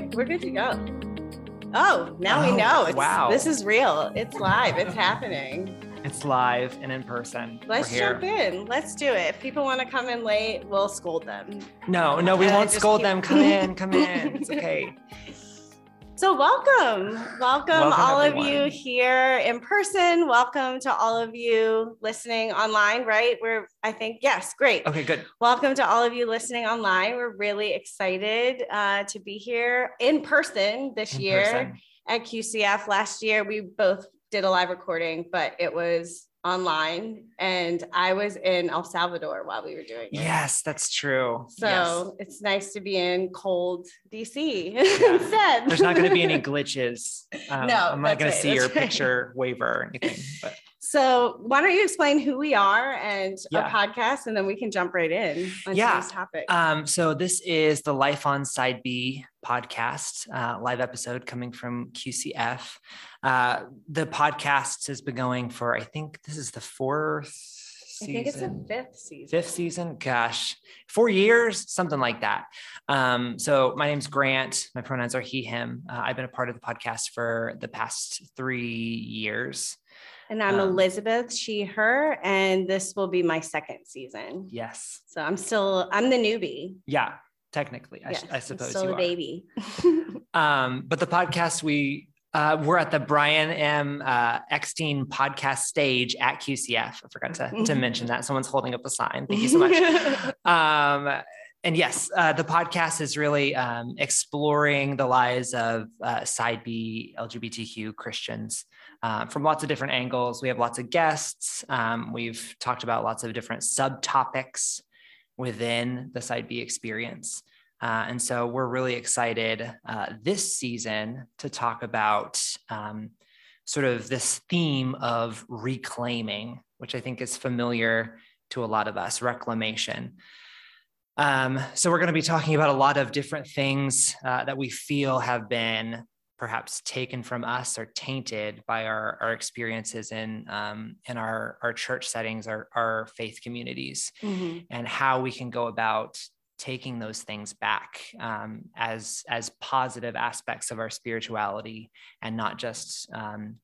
good. We're good to go. Oh, now Oh, we know. It's, wow. This is real. It's live. It's happening. It's live and in person. Let's jump in. Let's do it. If people want to come in late, we'll scold them. No, no, we won't scold keep- them. Come in, come in. It's okay. So, welcome. Welcome, Welcome, all of you here in person. Welcome to all of you listening online, right? We're, I think, yes, great. Okay, good. Welcome to all of you listening online. We're really excited uh, to be here in person this In year person. at QCF. Last year, we both did a live recording, but it was online, and I was in El Salvador while we were doing it. Yes, that's true. So Yes. it's nice to be in cold DC instead. There's not going to be any glitches. Um, No, I'm not going right, to see your right. picture waiver or anything. But So why don't you explain who we are and Yeah. our podcast, and then we can jump right in on Yeah. today's topic. um, so this is the Life on Side B podcast, uh, live episode coming from QCF. Uh, the podcast has been going for, I think this is the fourth I season. think it's the fifth season. fifth season gosh four years something like that um, so my name's grant my pronouns are he him uh, i've been a part of the podcast for the past three years And I'm Um, Elizabeth, she, her, and this will be my second season. yes So I'm still, I'm the newbie. yeah technically i, Yes, I I'm suppose still you a baby. um, but the podcast we uh, we're at the Brian M. Uh, Eckstein podcast stage at QCF. I forgot to, to mention that. Someone's holding up a sign. Thank you so much. um, and yes, uh, the podcast is really um, exploring the lives of uh, side B LGBTQ Christians uh, from lots of different angles. We have lots of guests. Um, we've talked about lots of different subtopics within the side B experience. Uh, and so we're really excited uh, this season to talk about um, sort of this theme of reclaiming, which I think is familiar to a lot of us reclamation. Um, so we're going to be talking about a lot of different things uh, that we feel have been perhaps taken from us or tainted by our, our experiences in um, in our our church settings, our our faith communities, Mhm. and how we can go about taking those things back um, as as positive aspects of our spirituality and not just um,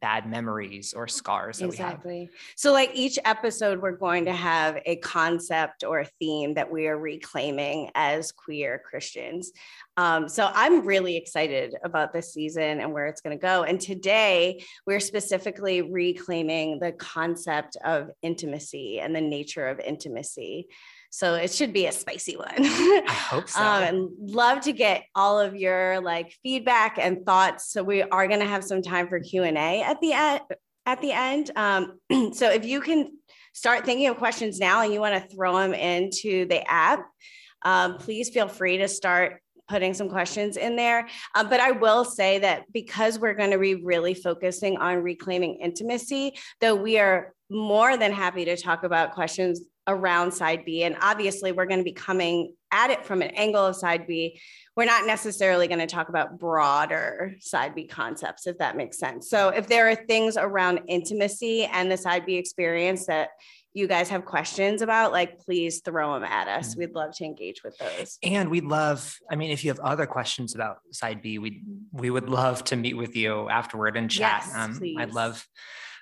bad memories or scars. Exactly. So, like each episode, we're going to have a concept or a theme that we are reclaiming as queer Christians. Um, so, I'm really excited about this season and where it's going to go. And today, we're specifically reclaiming the concept of intimacy and the nature of intimacy. So, it should be a spicy one. I hope so. Um, and love to get all of your like feedback and thoughts. So we are going to have some time for Q and A at the end. At the end, um, so if you can start thinking of questions now and you want to throw them into the app, um, please feel free to start putting some questions in there. Uh, but I will say that because we're going to be really focusing on reclaiming intimacy, though we are more than happy to talk about questions around side B. And obviously, we're going to be coming at it from an angle of side B. We're not necessarily going to talk about broader side B concepts, if that makes sense. So, if there are things around intimacy and the side B experience that you guys have questions about, like please throw them at us. We'd love to engage with those. and we'd love, I mean, if you have other questions about side B, we we would love to meet with you afterward and chat. Yes, Um, please. I'd love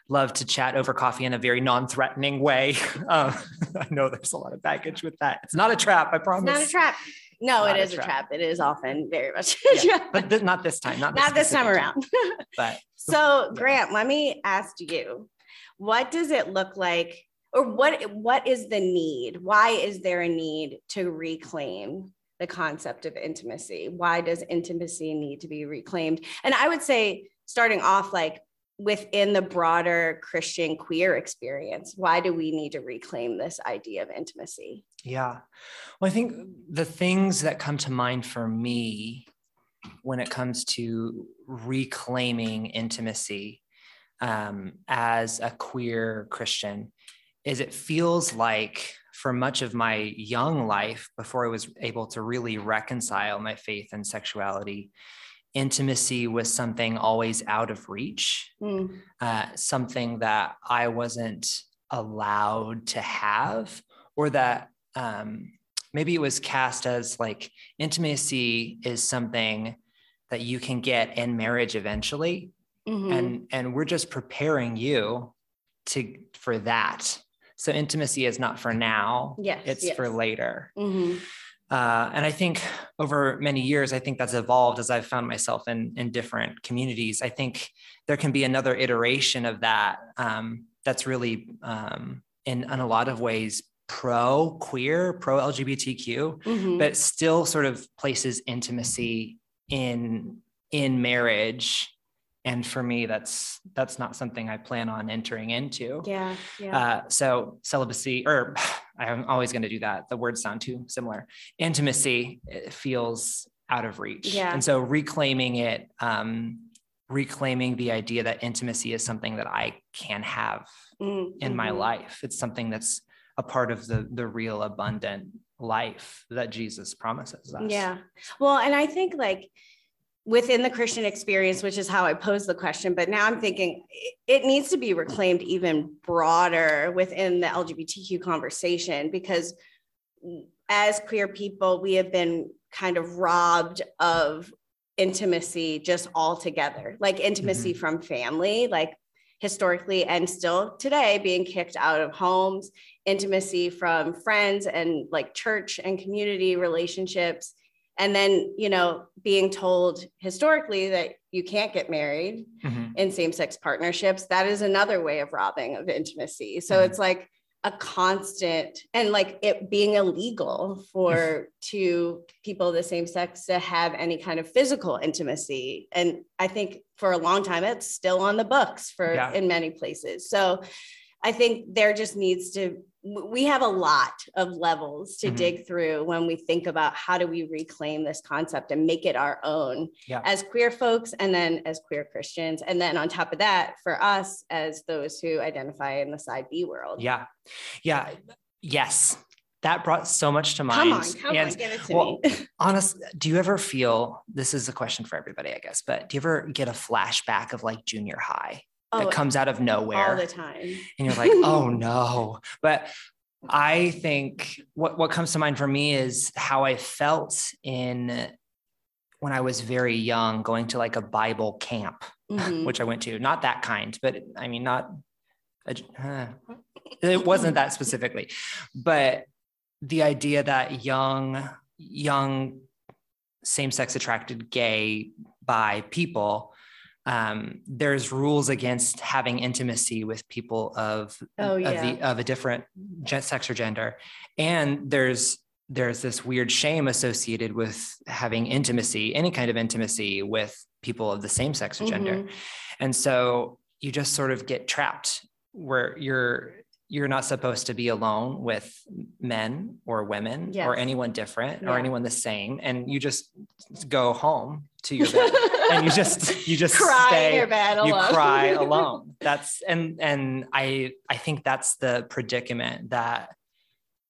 love to chat over coffee in a very non-threatening way. Um, I know there's a lot of baggage with that. It's not a trap, I It's promise. not a trap. No, Not it a is a trap. trap. It is often very much a Yeah, trap. but th- not this time. Not this, not this time around. But So. Grant, let me ask you, what does it look like, or what what is the need? Why is there a need to reclaim the concept of intimacy? Why does intimacy need to be reclaimed? And I would say, starting off, like within the broader Christian queer experience, why do we need to reclaim this idea of intimacy? Yeah. Well, I think the things that come to mind for me when it comes to reclaiming intimacy um, as a queer Christian is it feels like for much of my young life, before I was able to really reconcile my faith and sexuality, intimacy was something always out of reach, Mm, uh, something that I wasn't allowed to have, or that um, maybe it was cast as like intimacy is something that you can get in marriage eventually mm-hmm. and and we're just preparing you to for that so intimacy is not for now yes it's yes. for later mm-hmm. Uh, and i think over many years i think that's evolved as i've found myself in in different communities i think there can be another iteration of that um, that's really um, in, in a lot of ways pro queer pro lgbtq mm-hmm. but still sort of places intimacy in in marriage and for me that's that's not something i plan on entering into yeah, yeah. Uh, so celibacy or i'm always going to do that the words sound too similar intimacy feels out of reach yeah. and so reclaiming it um, reclaiming the idea that intimacy is something that i can have mm-hmm. in my mm-hmm. life it's something that's a part of the the real abundant life that jesus promises us yeah well and i think like within the Christian experience, which is how I posed the question. But now I'm thinking it needs to be reclaimed even broader within the LGBTQ conversation because as queer people, we have been kind of robbed of intimacy just altogether, like intimacy mm-hmm. from family, like historically and still today being kicked out of homes, intimacy from friends and like church and community relationships and then you know being told historically that you can't get married mm-hmm. in same-sex partnerships that is another way of robbing of intimacy so mm-hmm. it's like a constant and like it being illegal for two people of the same sex to have any kind of physical intimacy and i think for a long time it's still on the books for yeah. in many places so i think there just needs to we have a lot of levels to mm-hmm. dig through when we think about how do we reclaim this concept and make it our own yeah. as queer folks and then as queer Christians. And then on top of that, for us as those who identify in the side B world. Yeah. Yeah. Yes. That brought so much to mind. Come on, come and, on, give it to well, me. honest, do you ever feel this is a question for everybody, I guess, but do you ever get a flashback of like junior high? Oh, that comes out of nowhere all the time. And you're like, oh no. But I think what, what comes to mind for me is how I felt in when I was very young, going to like a Bible camp, mm-hmm. which I went to. Not that kind, but I mean, not, uh, it wasn't that specifically, but the idea that young, young same-sex attracted gay bi people um, there's rules against having intimacy with people of oh, yeah. of, the, of a different sex or gender, and there's there's this weird shame associated with having intimacy, any kind of intimacy with people of the same sex or gender, mm-hmm. and so you just sort of get trapped where you're you're not supposed to be alone with men or women yes. or anyone different yeah. or anyone the same and you just go home to your bed and you just you just cry stay, in your bed alone. you cry alone that's and and i i think that's the predicament that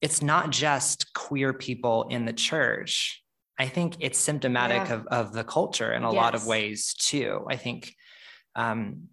it's not just queer people in the church i think it's symptomatic yeah. of, of the culture in a yes. lot of ways too i think um,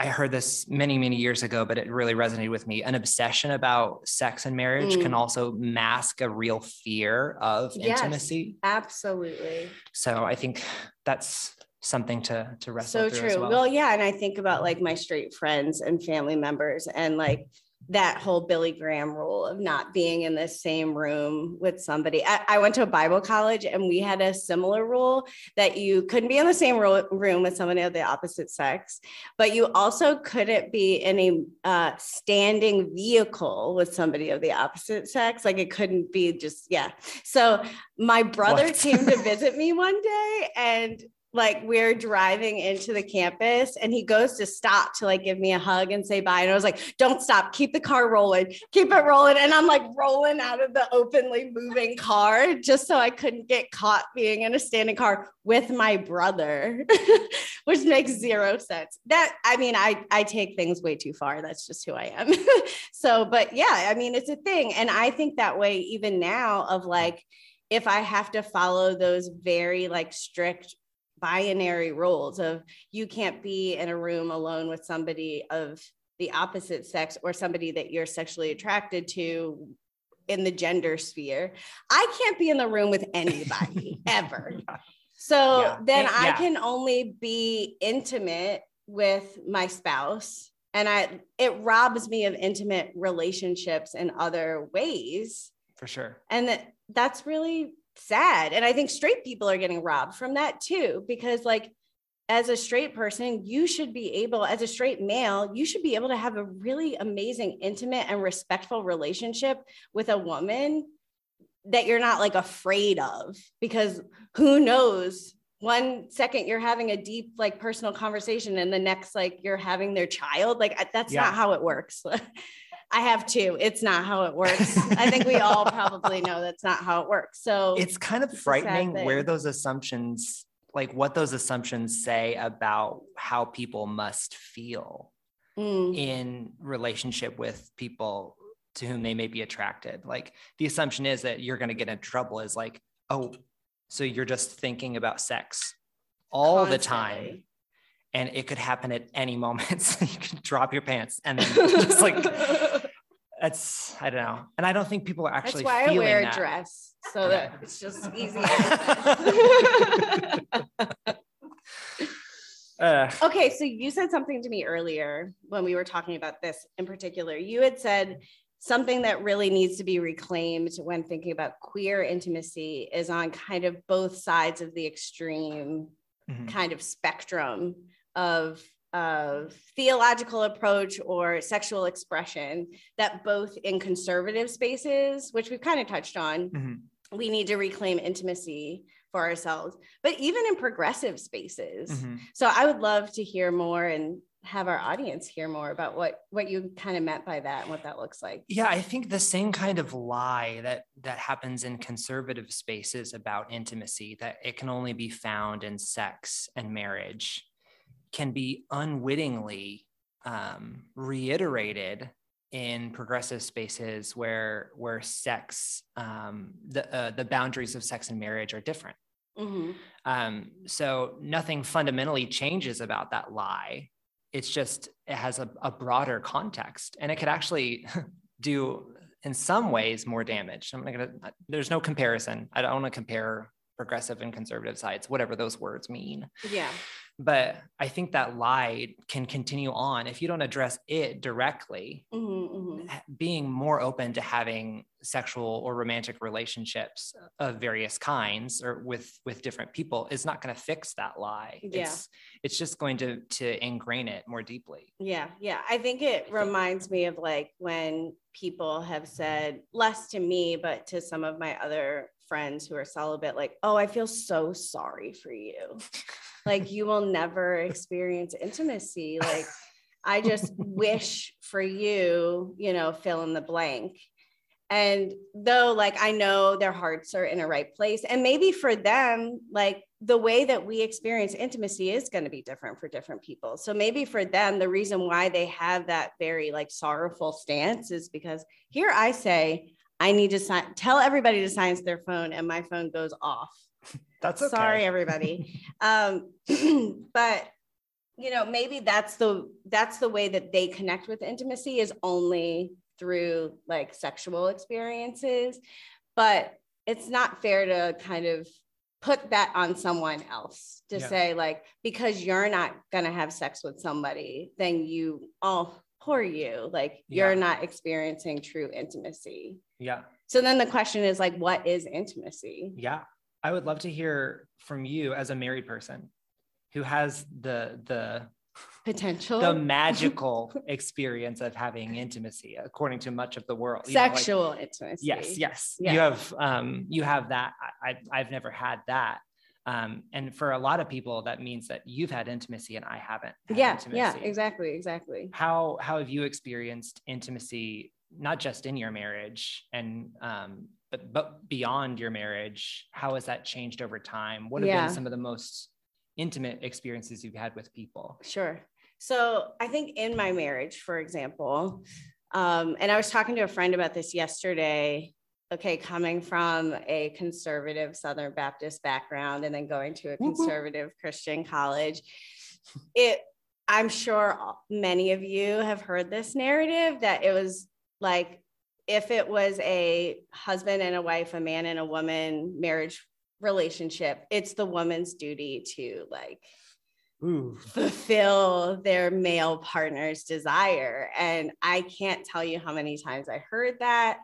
I heard this many, many years ago, but it really resonated with me. An obsession about sex and marriage mm. can also mask a real fear of yes, intimacy. Absolutely. So I think that's something to to wrestle so true well. well yeah and i think about like my straight friends and family members and like that whole Billy Graham rule of not being in the same room with somebody. I, I, went to a Bible college and we had a similar rule that you couldn't be in the same ro- room with somebody of the opposite sex, but you also couldn't be in a uh, standing vehicle with somebody of the opposite sex. Like it couldn't be just, yeah. So my brother what? came to visit me one day and like we're driving into the campus and he goes to stop to like give me a hug and say bye. And I was like, don't stop, keep the car rolling, keep it rolling. And I'm like rolling out of the openly moving car just so I couldn't get caught being in a standing car with my brother, which makes zero sense. That I mean, I I take things way too far. That's just who I am. so, but yeah, I mean, it's a thing. And I think that way even now of like, if I have to follow those very like strict binary roles of you can't be in a room alone with somebody of the opposite sex or somebody that you're sexually attracted to in the gender sphere. I can't be in the room with anybody ever. So Yeah. then And- I can only be intimate with my spouse. And I it robs me of intimate relationships in other ways. For sure. And that, that's really sad. And I think straight people are getting robbed from that too, because like as a straight person, you should be able, as a straight male, you should be able to have a really amazing, intimate, and respectful relationship with a woman that you're not like afraid of. Because who knows? One second you're having a deep, like personal conversation, and the next, like you're having their child. Like that's Yeah. not how it works. I have two. It's not how it works. I think we all probably know that's not how it works. So It's kind of It's frightening where those assumptions, like what those assumptions say about how people must feel mm, in relationship with people to whom they may be attracted. Like the assumption is that you're going to get in trouble is like, oh, so you're just thinking about sex all the time. Constantly. And it could happen at any moment. So you can drop your pants and then just like that's I don't know. And I don't think people are actually. That's actually why I wear that. a dress so that it's just easy. access. Ugh. okay, so you said something to me earlier when we were talking about this in particular. You had said something that really needs to be reclaimed when thinking about queer intimacy is on kind of both sides of the extreme Mhm. kind of spectrum of of theological approach or sexual expression that both in conservative spaces which we've kind of touched on Mhm. we need to reclaim intimacy for ourselves but even in progressive spaces Mhm. so i would love to hear more and have our audience hear more about what what you kind of meant by that and what that looks like Yeah, I think the same kind of lie that that happens in conservative spaces about intimacy that it can only be found in sex and marriage can be unwittingly um, reiterated in progressive spaces where where sex um, the uh, the boundaries of sex and marriage are different. Mhm. Um, so nothing fundamentally changes about that lie. It's just it has a, a broader context, and it could actually do in some ways more damage. I'm not gonna. There's no comparison. I don't want to compare progressive and conservative sides, whatever those words mean. yeah But I think that lie can continue on if you don't address it directly. Mhm, mhm. Being more open to having sexual or romantic relationships of various kinds or with with different people is not going to fix that lie. Yeah. It's it's just going to to ingrain it more deeply. Yeah, yeah. I think it reminds me of like when people have said, less to me, but to some of my other friends who are celibate, like, oh, I feel so sorry for you. like, you will never experience intimacy. Like, I just wish for you, you know, fill in the blank. And though, like, I know their hearts are in a right place, and maybe for them, like, the way that we experience intimacy is going to be different for different people. So maybe for them, the reason why they have that very like sorrowful stance is because here I say, I need to sign, tell everybody to silence their phone, and my phone goes off. That's okay. Sorry, everybody. um, but you know, maybe that's the that's the way that they connect with intimacy is only through like sexual experiences. But it's not fair to kind of put that on someone else to Yeah. say like because you're not gonna have sex with somebody, then you oh poor you, like you're not experiencing true intimacy. Yeah. So then the question is like, what is intimacy? Yeah. I would love to hear from you as a married person who has the the Potential the magical experience of having intimacy according to much of the world. you know, like- sexual intimacy. yes, yes. Yeah. You have um you have that. I, I I've never had that. Um, and for a lot of people, that means that you've had intimacy and I haven't. Yeah, intimacy. yeah, exactly, exactly. How how have you experienced intimacy, not just in your marriage and um, but but beyond your marriage? How has that changed over time? What have Yeah. been some of the most intimate experiences you've had with people? Sure. So I think in my marriage, for example, um, and I was talking to a friend about this yesterday. Okay, coming from a conservative Southern Baptist background and then going to a conservative Christian college, it I'm sure many of you have heard this narrative that it was like if it was a husband and a wife, a man and a woman marriage relationship, it's the woman's duty to like Ooh. fulfill their male partner's desire. And I can't tell you how many times I heard that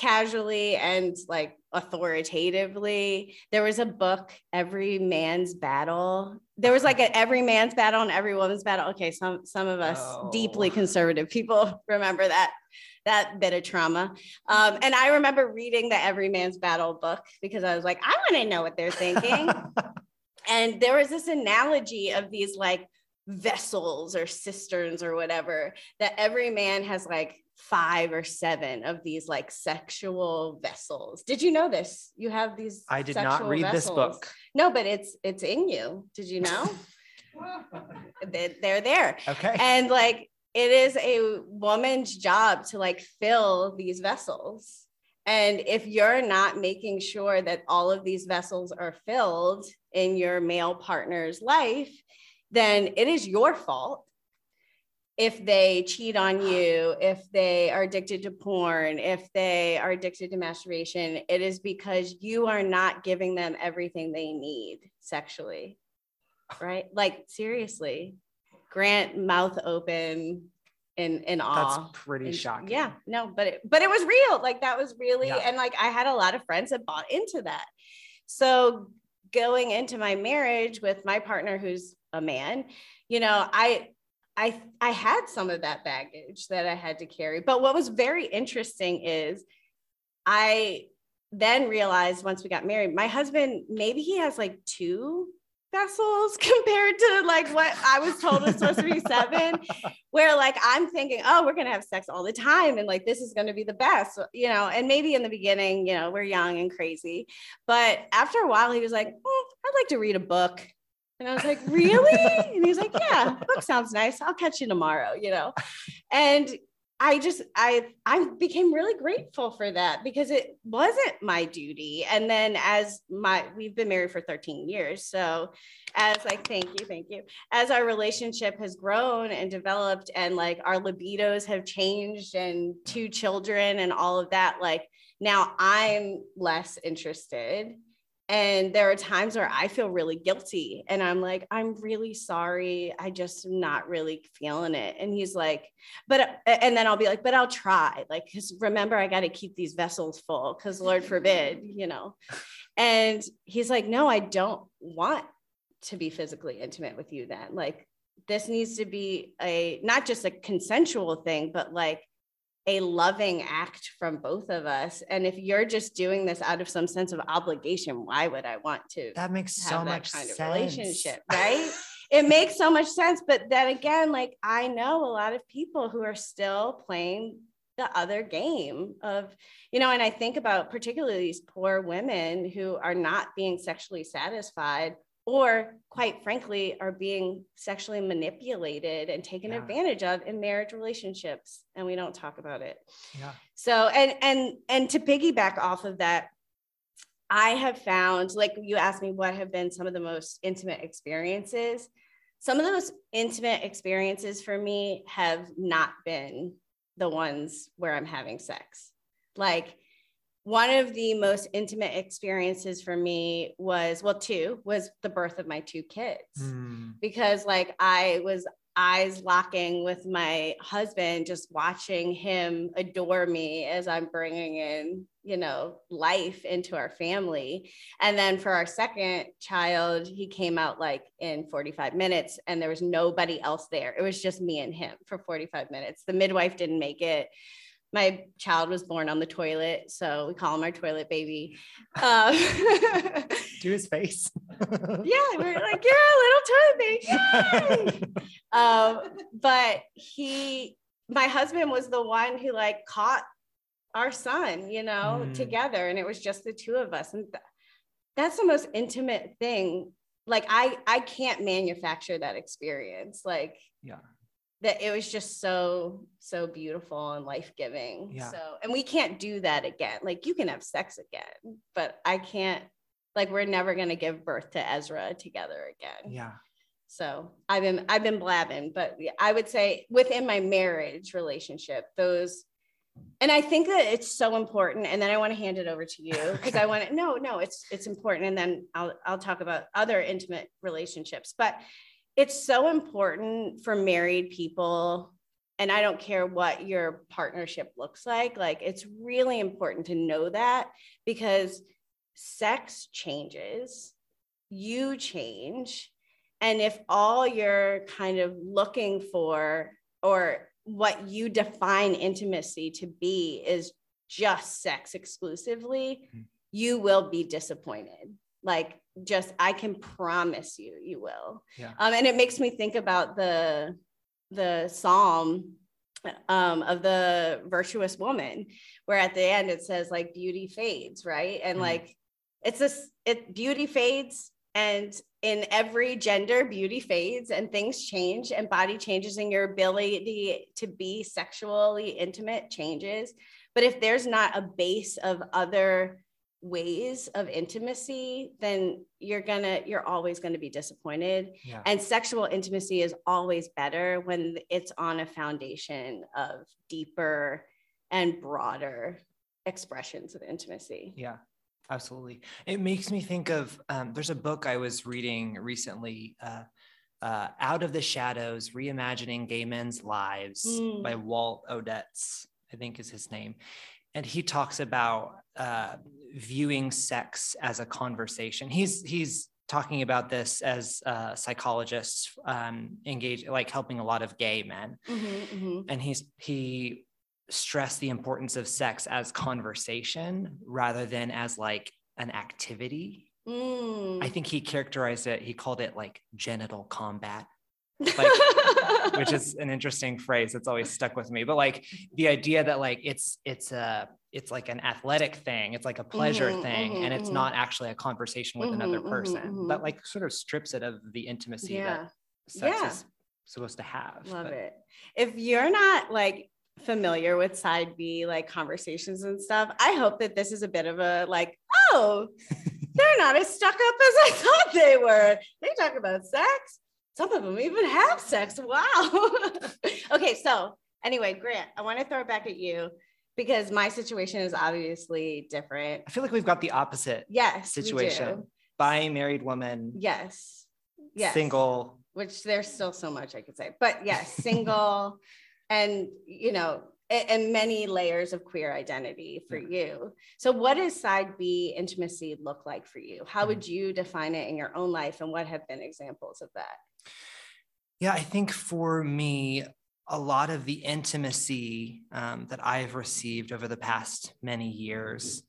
casually and like authoritatively. There was a book, Every Man's Battle. There was like an every man's battle and every woman's battle. Okay, some some of us oh. deeply conservative people remember that that bit of trauma. Um, and I remember reading the Every Man's Battle book because I was like, I want to know what they're thinking. and there was this analogy of these like vessels or cisterns or whatever that every man has like five or seven of these like sexual vessels. Did you know this? You have these. I did not read vessels. this book. No, but it's it's in you. Did you know? they're there. Okay. And like it is a woman's job to like fill these vessels. And if you're not making sure that all of these vessels are filled in your male partner's life, then it is your fault if they cheat on you, if they are addicted to porn, if they are addicted to masturbation, it is because you are not giving them everything they need sexually. Right? Like, seriously, Grant mouth open in in awe. That's pretty and, shocking. Yeah, no, but it but it was real. Like that was really, yeah. and like I had a lot of friends that bought into that. So going into my marriage with my partner who's a man, you know, I I I had some of that baggage that I had to carry. But what was very interesting is I then realized once we got married, my husband maybe he has like two vessels compared to like what I was told was supposed to be seven, where like I'm thinking, oh, we're gonna have sex all the time and like this is gonna be the best, you know. And maybe in the beginning, you know, we're young and crazy, but after a while, he was like, mm, I'd like to read a book. And I was like, really? and he's like, yeah, book sounds nice. I'll catch you tomorrow, you know? And I just I I became really grateful for that because it wasn't my duty. And then as my we've been married for 13 years. So as like thank you, thank you. As our relationship has grown and developed and like our libidos have changed and two children and all of that, like now I'm less interested and there are times where I feel really guilty and I'm like, I'm really sorry. I just am not really feeling it. And he's like, but, and then I'll be like, but I'll try. Like, cause remember, I got to keep these vessels full because Lord forbid, you know. And he's like, no, I don't want to be physically intimate with you then. Like, this needs to be a not just a consensual thing, but like a loving act from both of us. And if you're just doing this out of some sense of obligation, why would I want to? That makes so that much kind sense. of relationship, right? it makes so much sense. But then again, like I know a lot of people who are still playing the other game of, you know, and I think about particularly these poor women who are not being sexually satisfied or quite frankly are being sexually manipulated and taken yeah. advantage of in marriage relationships and we don't talk about it. Yeah. So and and and to piggyback off of that i have found like you asked me what have been some of the most intimate experiences. Some of the most intimate experiences for me have not been the ones where i'm having sex. Like one of the most intimate experiences for me was well two was the birth of my two kids. Mm. because like i was eyes locking with my husband just watching him adore me as i'm bringing in you know life into our family. And then for our second child he came out like in 45 minutes and there was nobody else there. It was just me and him for 45 minutes. The midwife didn't make it my child was born on the toilet, so we call him our toilet baby. Um, Do his face. yeah, we're like, you're a little toilet baby. um, but he, my husband was the one who like caught our son, you know, mm. together, and it was just the two of us, and th- that's the most intimate thing. Like I, I can't manufacture that experience. Like, yeah that it was just so so beautiful and life-giving yeah. so and we can't do that again like you can have sex again but i can't like we're never going to give birth to ezra together again yeah so i've been i've been blabbing but i would say within my marriage relationship those and I think that it's so important. And then I want to hand it over to you because I want to no, no, it's it's important. And then I'll I'll talk about other intimate relationships. But it's so important for married people. And I don't care what your partnership looks like. Like it's really important to know that because sex changes, you change. And if all you're kind of looking for or what you define intimacy to be is just sex exclusively, mm-hmm. you will be disappointed. Like, just I can promise you, you will. Yeah. Um, and it makes me think about the the psalm um, of the virtuous woman, where at the end it says like beauty fades, right? And mm-hmm. like it's this, it beauty fades, and in every gender, beauty fades and things change, and body changes, and your ability to be sexually intimate changes. But if there's not a base of other ways of intimacy, then you're gonna, you're always gonna be disappointed. Yeah. And sexual intimacy is always better when it's on a foundation of deeper and broader expressions of intimacy. Yeah. Absolutely. It makes me think of um, there's a book I was reading recently, uh, uh, Out of the Shadows Reimagining Gay Men's Lives mm. by Walt odets I think is his name. And he talks about uh, viewing sex as a conversation. He's, he's talking about this as a psychologist um, engaged, like helping a lot of gay men. Mm-hmm, mm-hmm. And he's, he stressed the importance of sex as conversation rather than as like an activity. Mm. I think he characterized it, he called it like genital combat. Like, which is an interesting phrase that's always stuck with me but like the idea that like it's it's a it's like an athletic thing it's like a pleasure mm-hmm, thing mm-hmm, and it's mm-hmm. not actually a conversation with mm-hmm, another mm-hmm, person mm-hmm. that like sort of strips it of the intimacy yeah. that sex yeah. is supposed to have love but. it if you're not like familiar with side B like conversations and stuff, I hope that this is a bit of a like, oh, they're not as stuck up as I thought they were. They talk about sex. Some of them even have sex. Wow. okay, so anyway, Grant, I want to throw it back at you because my situation is obviously different. I feel like we've got the opposite yes, situation. Bi married woman. Yes. Yes. Single. Which there's still so much I could say. But yes, single and you know and many layers of queer identity for you. So, what does side B intimacy look like for you? How would mm-hmm. you define it in your own life, and what have been examples of that? Yeah, I think for me, a lot of the intimacy um, that I've received over the past many years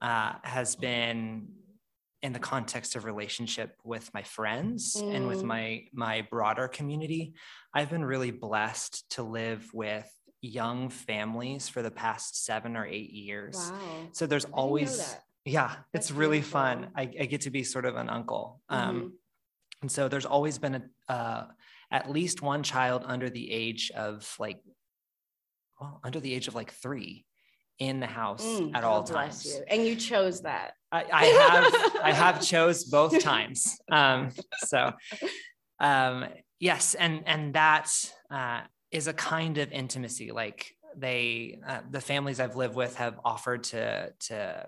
uh, has been in the context of relationship with my friends mm. and with mm. my my broader community i've been really blessed to live with young families for the past seven or eight years wow. so there's always yeah That's it's really beautiful. fun I, I, get to be sort of an uncle um, mm-hmm. um, and so there's always been a uh, at least one child under the age of like well under the age of like three in the house mm, at all times. You. And you chose that. I, I have I have chose both times. Um, so um, yes, and and that uh, is a kind of intimacy. Like they, uh, the families I've lived with have offered to to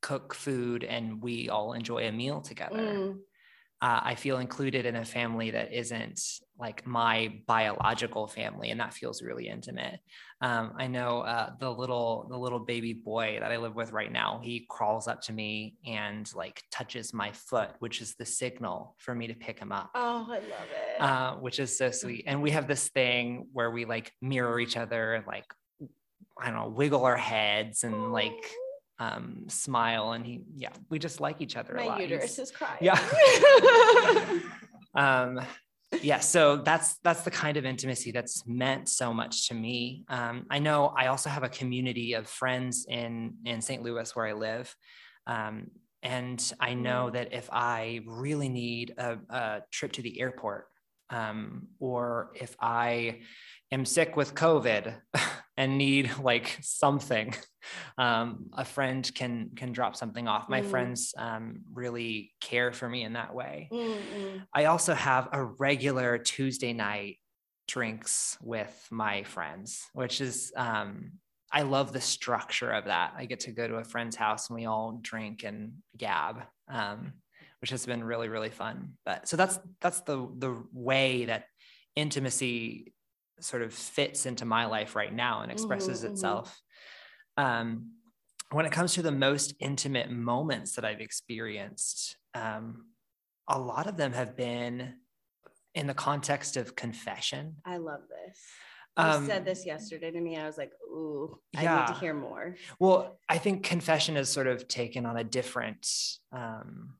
cook food, and we all enjoy a meal together. Mm uh, I feel included in a family that isn't like my biological family, and that feels really intimate. Um, I know uh, the little the little baby boy that I live with right now. He crawls up to me and like touches my foot, which is the signal for me to pick him up. Oh, I love it. Uh, which is so sweet. And we have this thing where we like mirror each other and like I don't know, wiggle our heads and like um, smile and he yeah we just like each other My a lot. uterus He's, is crying. Yeah. um, yeah, so that's that's the kind of intimacy that's meant so much to me. Um, I know I also have a community of friends in in St. Louis where I live. Um, and I know mm. that if I really need a, a trip to the airport, um, or if I am sick with COVID and need like something, um, a friend can can drop something off. My mm. friends um, really care for me in that way. Mm-mm. I also have a regular Tuesday night drinks with my friends, which is um, I love the structure of that. I get to go to a friend's house and we all drink and gab, um, which has been really really fun. But so that's that's the the way that intimacy sort of fits into my life right now and expresses mm-hmm, itself. Um, when it comes to the most intimate moments that I've experienced, um, a lot of them have been in the context of confession. I love this. You um, said this yesterday to me. I was like, ooh, I yeah. need to hear more. Well, I think confession is sort of taken on a different um,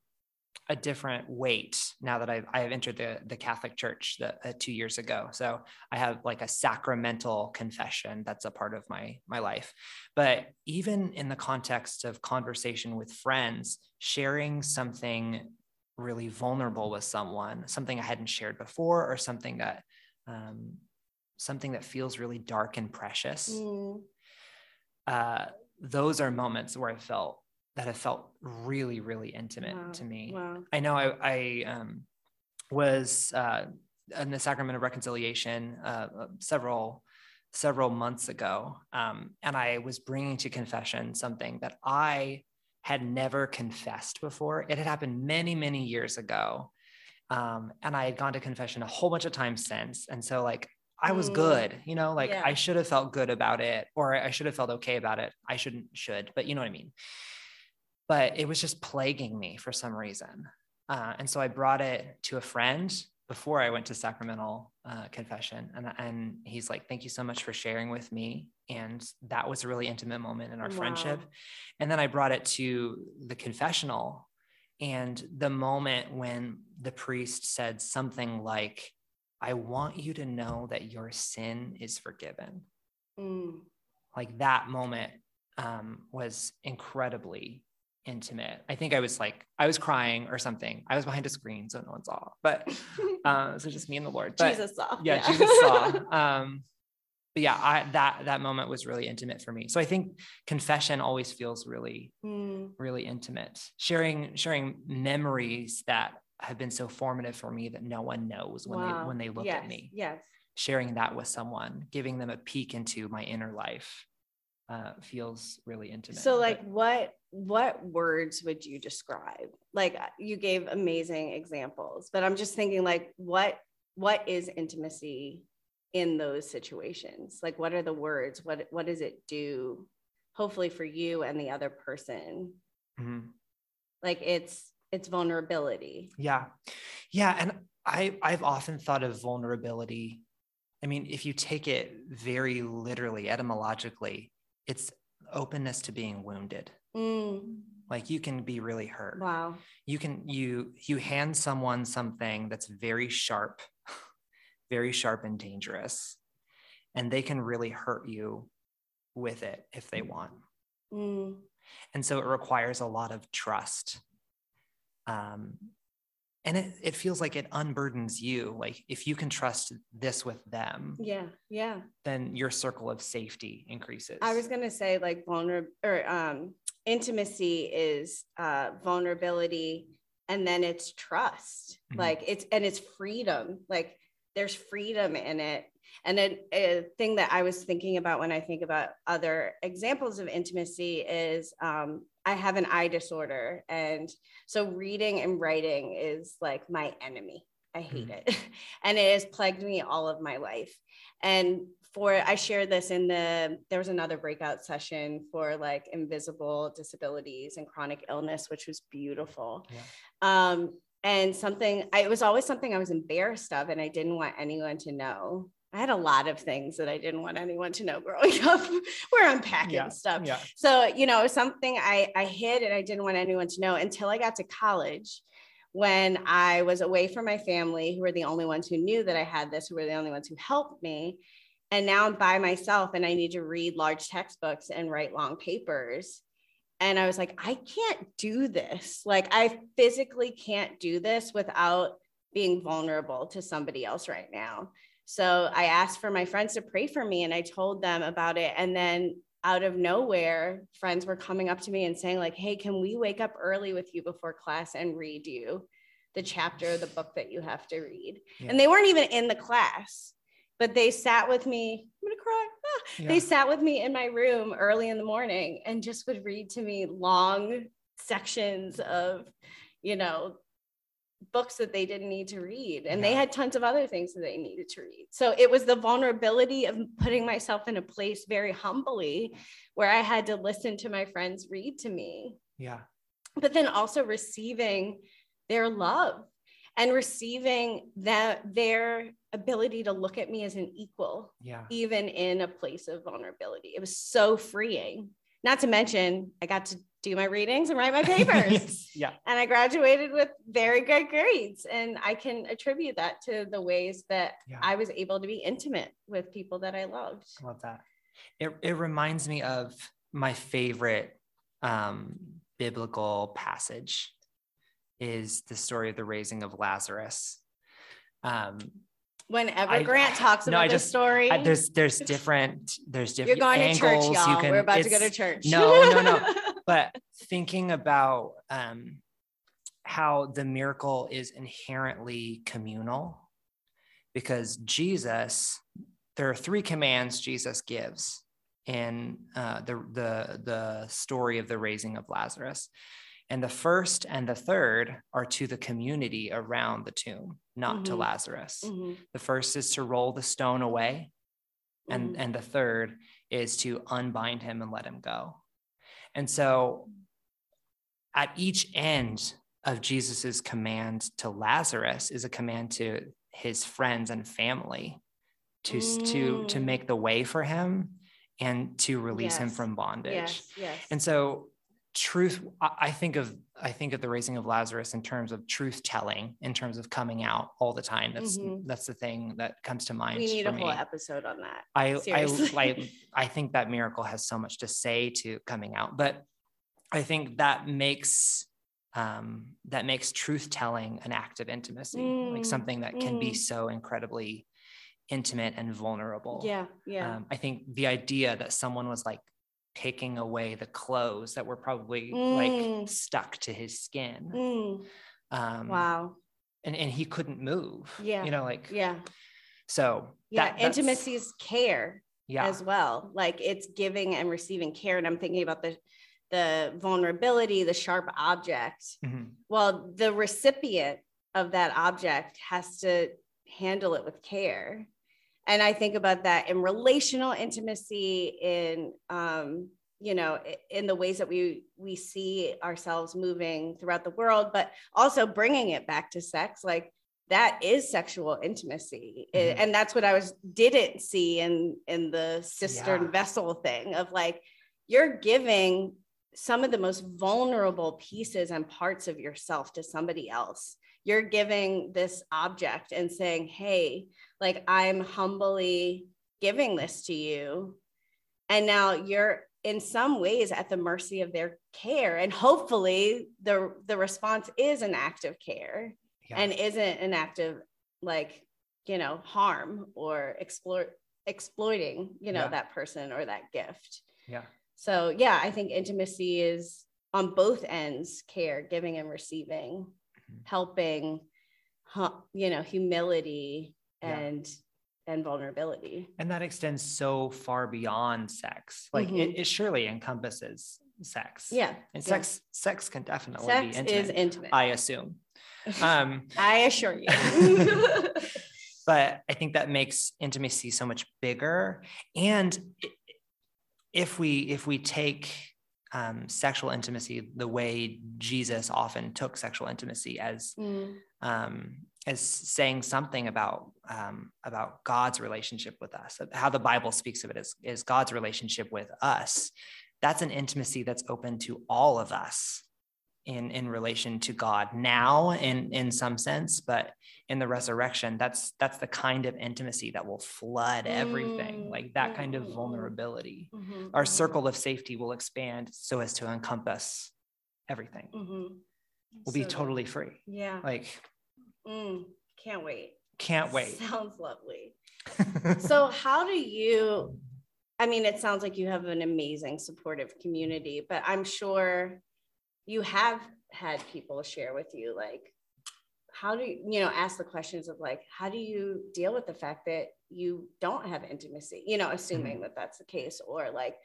a different weight now that I've, I have entered the, the Catholic Church the, uh, two years ago. So I have like a sacramental confession that's a part of my my life. But even in the context of conversation with friends, sharing something really vulnerable with someone, something I hadn't shared before, or something that um, something that feels really dark and precious. Mm. Uh, those are moments where I felt that have felt really, really intimate wow. to me. Wow. I know I, I um, was uh, in the Sacrament of Reconciliation uh, several several months ago, um, and I was bringing to confession something that I had never confessed before. It had happened many, many years ago, um, and I had gone to confession a whole bunch of times since. And so, like, I was mm. good, you know, like yeah. I should have felt good about it, or I should have felt okay about it. I shouldn't, should, but you know what I mean but it was just plaguing me for some reason. Uh, and so I brought it to a friend before I went to sacramental uh, confession. And, and he's like, thank you so much for sharing with me. And that was a really intimate moment in our wow. friendship. And then I brought it to the confessional. And the moment when the priest said something like, I want you to know that your sin is forgiven. Mm. Like that moment um, was incredibly intimate. I think I was like, I was crying or something. I was behind a screen, so no one saw, but uh, so just me and the Lord. But, Jesus saw. Yeah, yeah. Jesus saw. Um, but yeah, I, that that moment was really intimate for me. So I think confession always feels really, mm. really intimate. Sharing sharing memories that have been so formative for me that no one knows when wow. they when they look yes. at me. Yes. Sharing that with someone, giving them a peek into my inner life uh, feels really intimate. So, like, but, what what words would you describe? Like, uh, you gave amazing examples, but I'm just thinking, like, what what is intimacy in those situations? Like, what are the words? What what does it do? Hopefully, for you and the other person. Mm-hmm. Like, it's it's vulnerability. Yeah, yeah, and I I've often thought of vulnerability I mean, if you take it very literally, etymologically, it's openness to being wounded. Mm. Like you can be really hurt. Wow. You can you you hand someone something that's very sharp, very sharp and dangerous, and they can really hurt you with it if they want. Mm. And so it requires a lot of trust. Um, and it, it feels like it unburdens you like if you can trust this with them yeah yeah. then your circle of safety increases. I was going to say like vulnerable or um intimacy is uh vulnerability and then it's trust. Mm-hmm. like it's and it's freedom. Like there's freedom in it and a, a, thing that I was thinking about when I think about other examples of intimacy is um, I have an eye disorder. And so reading and writing is like my enemy. I hate mm. it. and it has plagued me all of my life. And for, I shared this in the, there was another breakout session for like invisible disabilities and chronic illness, which was beautiful. Yeah. Um, and something, I, it was always something I was embarrassed of and I didn't want anyone to know. I had a lot of things that I didn't want anyone to know growing up. We're unpacking yeah, stuff. Yeah. So, you know, something I, I hid and I didn't want anyone to know until I got to college when I was away from my family, who were the only ones who knew that I had this, who were the only ones who helped me. And now I'm by myself and I need to read large textbooks and write long papers. And I was like, I can't do this. Like, I physically can't do this without being vulnerable to somebody else right now. So I asked for my friends to pray for me and I told them about it. And then out of nowhere, friends were coming up to me and saying, like, hey, can we wake up early with you before class and read you the chapter of the book that you have to read? Yeah. And they weren't even in the class, but they sat with me. I'm gonna cry. Ah. Yeah. They sat with me in my room early in the morning and just would read to me long sections of, you know, books that they didn't need to read and yeah. they had tons of other things that they needed to read. So it was the vulnerability of putting myself in a place very humbly where i had to listen to my friends read to me. Yeah. But then also receiving their love and receiving that their ability to look at me as an equal yeah. even in a place of vulnerability. It was so freeing. Not to mention i got to do my readings and write my papers. yes. Yeah. And I graduated with very good grades. And I can attribute that to the ways that yeah. I was able to be intimate with people that I loved. I love that. It, it reminds me of my favorite um, biblical passage is the story of the raising of Lazarus. Um, Whenever I, Grant talks about no, this story, I, there's there's different there's different. You're going angles. to church, y'all. Can, We're about to go to church. No, no, no. but thinking about um, how the miracle is inherently communal, because Jesus, there are three commands Jesus gives in uh, the the the story of the raising of Lazarus. And the first and the third are to the community around the tomb, not mm-hmm. to Lazarus. Mm-hmm. The first is to roll the stone away, and, mm-hmm. and the third is to unbind him and let him go. And so at each end of Jesus's command to Lazarus is a command to his friends and family to, mm. to, to mm. make the way for him and to release yes. him from bondage. Yes, yes. And so truth i think of i think of the raising of lazarus in terms of truth telling in terms of coming out all the time that's mm-hmm. that's the thing that comes to mind we need a me. whole episode on that i I, I i think that miracle has so much to say to coming out but i think that makes um that makes truth telling an act of intimacy mm. like something that can mm. be so incredibly intimate and vulnerable yeah yeah um, i think the idea that someone was like taking away the clothes that were probably mm. like stuck to his skin. Mm. Um, wow. And, and he couldn't move. Yeah. You know, like, yeah. So, yeah, that, intimacy is care yeah. as well. Like it's giving and receiving care. And I'm thinking about the, the vulnerability, the sharp object. Mm-hmm. Well, the recipient of that object has to handle it with care and I think about that in relational intimacy, in um, you know, in the ways that we we see ourselves moving throughout the world, but also bringing it back to sex, like that is sexual intimacy, mm-hmm. and that's what I was didn't see in in the cistern yeah. vessel thing of like you're giving some of the most vulnerable pieces and parts of yourself to somebody else you're giving this object and saying, Hey, like I'm humbly giving this to you. And now you're in some ways at the mercy of their care. And hopefully the, the response is an act of care yeah. and isn't an act of like, you know, harm or explore, exploiting, you know, yeah. that person or that gift. Yeah. So yeah, I think intimacy is on both ends, care, giving and receiving helping you know humility and yeah. and vulnerability. And that extends so far beyond sex. Like mm-hmm. it, it, surely encompasses sex. Yeah and sex yeah. sex can definitely sex be intimate, is intimate i assume. Um i assure you. But i think that makes intimacy so much bigger. And if we if we take um, sexual intimacy the way Jesus often took sexual intimacy as mm. um, as saying something about um, about God's relationship with us. How the Bible speaks of it is, is God's relationship with us. That's an intimacy that's open to all of us in in relation to God now in in some sense, but in the resurrection, that's that's the kind of intimacy that will flood everything, mm, like that kind of mm-hmm. vulnerability. Mm-hmm, Our mm-hmm. circle of safety will expand so as to encompass everything. Mm-hmm. We'll be totally free. Yeah. Like mm, can't wait. Can't wait. Sounds lovely. so how do you I mean, it sounds like you have an amazing supportive community, but I'm sure you have had people share with you like how do you you know ask the questions of like how do you deal with the fact that you don't have intimacy, you know, assuming Mm-hmm. that that's the case, or like